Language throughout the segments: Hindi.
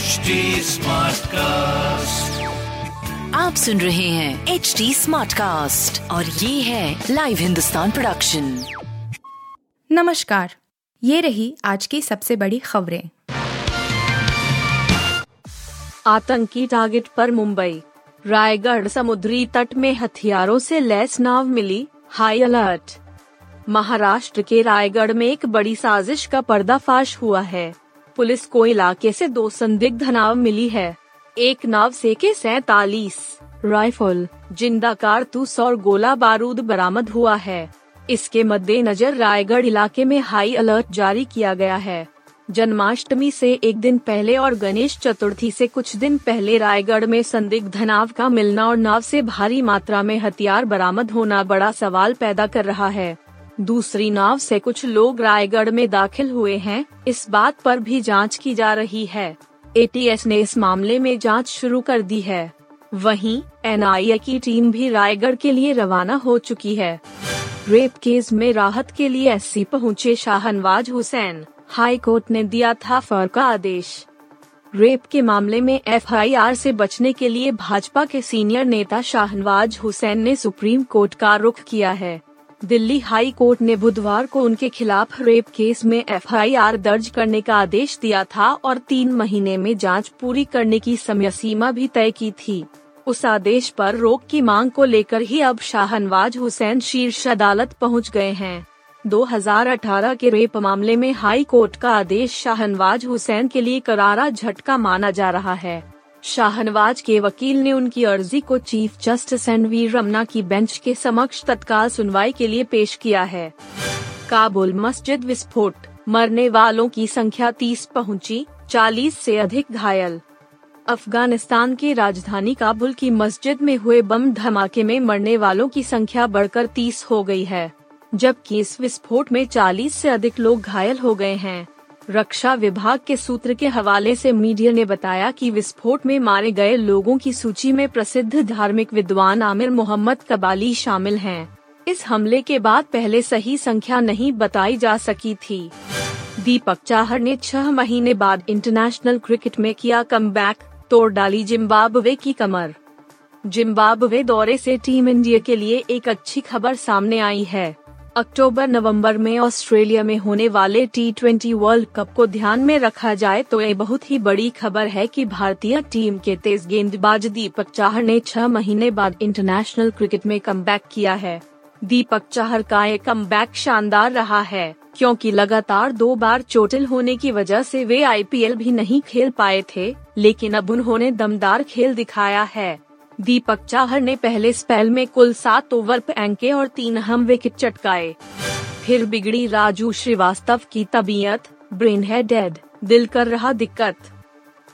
HD कास्ट आप सुन रहे हैं एच डी स्मार्ट कास्ट और ये है लाइव हिंदुस्तान प्रोडक्शन नमस्कार। ये रही आज की सबसे बड़ी खबरें। आतंकी टारगेट पर मुंबई। रायगढ़ समुद्री तट में हथियारों से लैस नाव मिली हाई अलर्ट महाराष्ट्र के रायगढ़ में एक बड़ी साजिश का पर्दाफाश हुआ है। पुलिस को इलाके से दो संदिग्ध नाव मिली है। एक नाव से के सैतालीस राइफल, ज़िंदा कारतूस और गोला बारूद बरामद हुआ है। इसके मद्देनजर रायगढ़ इलाके में हाई अलर्ट जारी किया गया है। जन्माष्टमी से एक दिन पहले और गणेश चतुर्थी से कुछ दिन पहले रायगढ़ में संदिग्ध नाव का मिलना और नाव से भारी मात्रा में हथियार बरामद होना बड़ा सवाल पैदा कर रहा है। दूसरी नाव से कुछ लोग रायगढ़ में दाखिल हुए हैं, इस बात पर भी जाँच की जा रही है। एटीएस ने इस मामले में जाँच शुरू कर दी है। वहीं एनआईए की टीम भी रायगढ़ के लिए रवाना हो चुकी है। रेप केस में राहत के लिए एससी पहुँचे शाहनवाज हुसैन हाई कोर्ट ने दिया था फर का आदेश। रेप के मामले में एफआईआर से बचने के लिए भाजपा के सीनियर नेता शाहनवाज हुसैन ने सुप्रीम कोर्ट का रुख किया है। दिल्ली हाई कोर्ट ने बुधवार को उनके खिलाफ रेप केस में एफआईआर दर्ज करने का आदेश दिया था और तीन महीने में जाँच पूरी करने की समय सीमा भी तय की थी। उस आदेश पर रोक की मांग को लेकर ही अब शाहनवाज हुसैन शीर्ष अदालत पहुँच गए हैं। 2018 के रेप मामले में हाई कोर्ट का आदेश शाहनवाज हुसैन के लिए करारा झटका माना जा रहा है। शाहनवाज के वकील ने उनकी अर्जी को chief justice N V Ramana की बेंच के समक्ष तत्काल सुनवाई के लिए पेश किया है। काबुल मस्जिद विस्फोट मरने वालों की संख्या 30 पहुँची, 40 से अधिक घायल। अफ़गानिस्तान की राजधानी काबुल की मस्जिद में हुए बम धमाके में मरने वालों की संख्या बढ़कर 30 हो गई है जबकि इस विस्फोट में 40 से अधिक लोग घायल हो गए हैं। रक्षा विभाग के सूत्र के हवाले से मीडिया ने बताया कि विस्फोट में मारे गए लोगों की सूची में प्रसिद्ध धार्मिक विद्वान आमिर मोहम्मद कबाली शामिल हैं। इस हमले के बाद पहले सही संख्या नहीं बताई जा सकी थी। दीपक चाहर ने छह महीने बाद इंटरनेशनल क्रिकेट में किया कम तोड़ डाली जिम्बाब्वे की कमर। जिम्बाब्वे दौरे से टीम इंडिया के लिए एक अच्छी खबर सामने आई है। अक्टूबर नवंबर में ऑस्ट्रेलिया में होने वाले टी ट्वेंटी वर्ल्ड कप को ध्यान में रखा जाए तो ये बहुत ही बड़ी खबर है कि भारतीय टीम के तेज गेंदबाज दीपक चाहर ने छह महीने बाद इंटरनेशनल क्रिकेट में कम किया है। दीपक चाहर का ये कम शानदार रहा है, क्योंकि लगातार दो बार चोटिल होने की वजह से वे आईपीएल भी नहीं खेल पाए थे, लेकिन अब उन्होंने दमदार खेल दिखाया है। दीपक चाहर ने पहले स्पेल में कुल सात ओवर फेंके और तीन हम विकेट चटकाए। फिर बिगड़ी राजू श्रीवास्तव की तबीयत ब्रेन है डेड दिल कर रहा दिक्कत।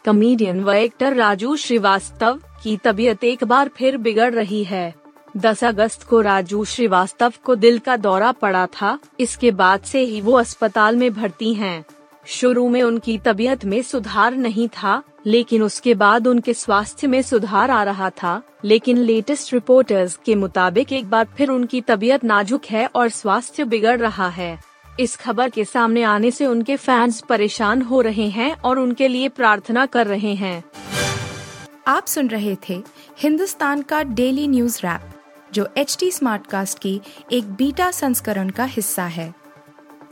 कमेडियन व एक्टर राजू श्रीवास्तव की तबीयत एक बार फिर बिगड़ रही है। 10 अगस्त को राजू श्रीवास्तव को दिल का दौरा पड़ा था, इसके बाद से ही वो अस्पताल में भर्ती हैं। शुरू में उनकी तबीयत में सुधार नहीं था, लेकिन उसके बाद उनके स्वास्थ्य में सुधार आ रहा था, लेकिन लेटेस्ट रिपोर्टर्स के मुताबिक एक बार फिर उनकी तबीयत नाजुक है और स्वास्थ्य बिगड़ रहा है। इस खबर के सामने आने से उनके फैंस परेशान हो रहे हैं और उनके लिए प्रार्थना कर रहे हैं। आप सुन रहे थे हिंदुस्तान का डेली न्यूज़ रैप, जो एच टी स्मार्ट कास्ट की एक बीटा संस्करण का हिस्सा है।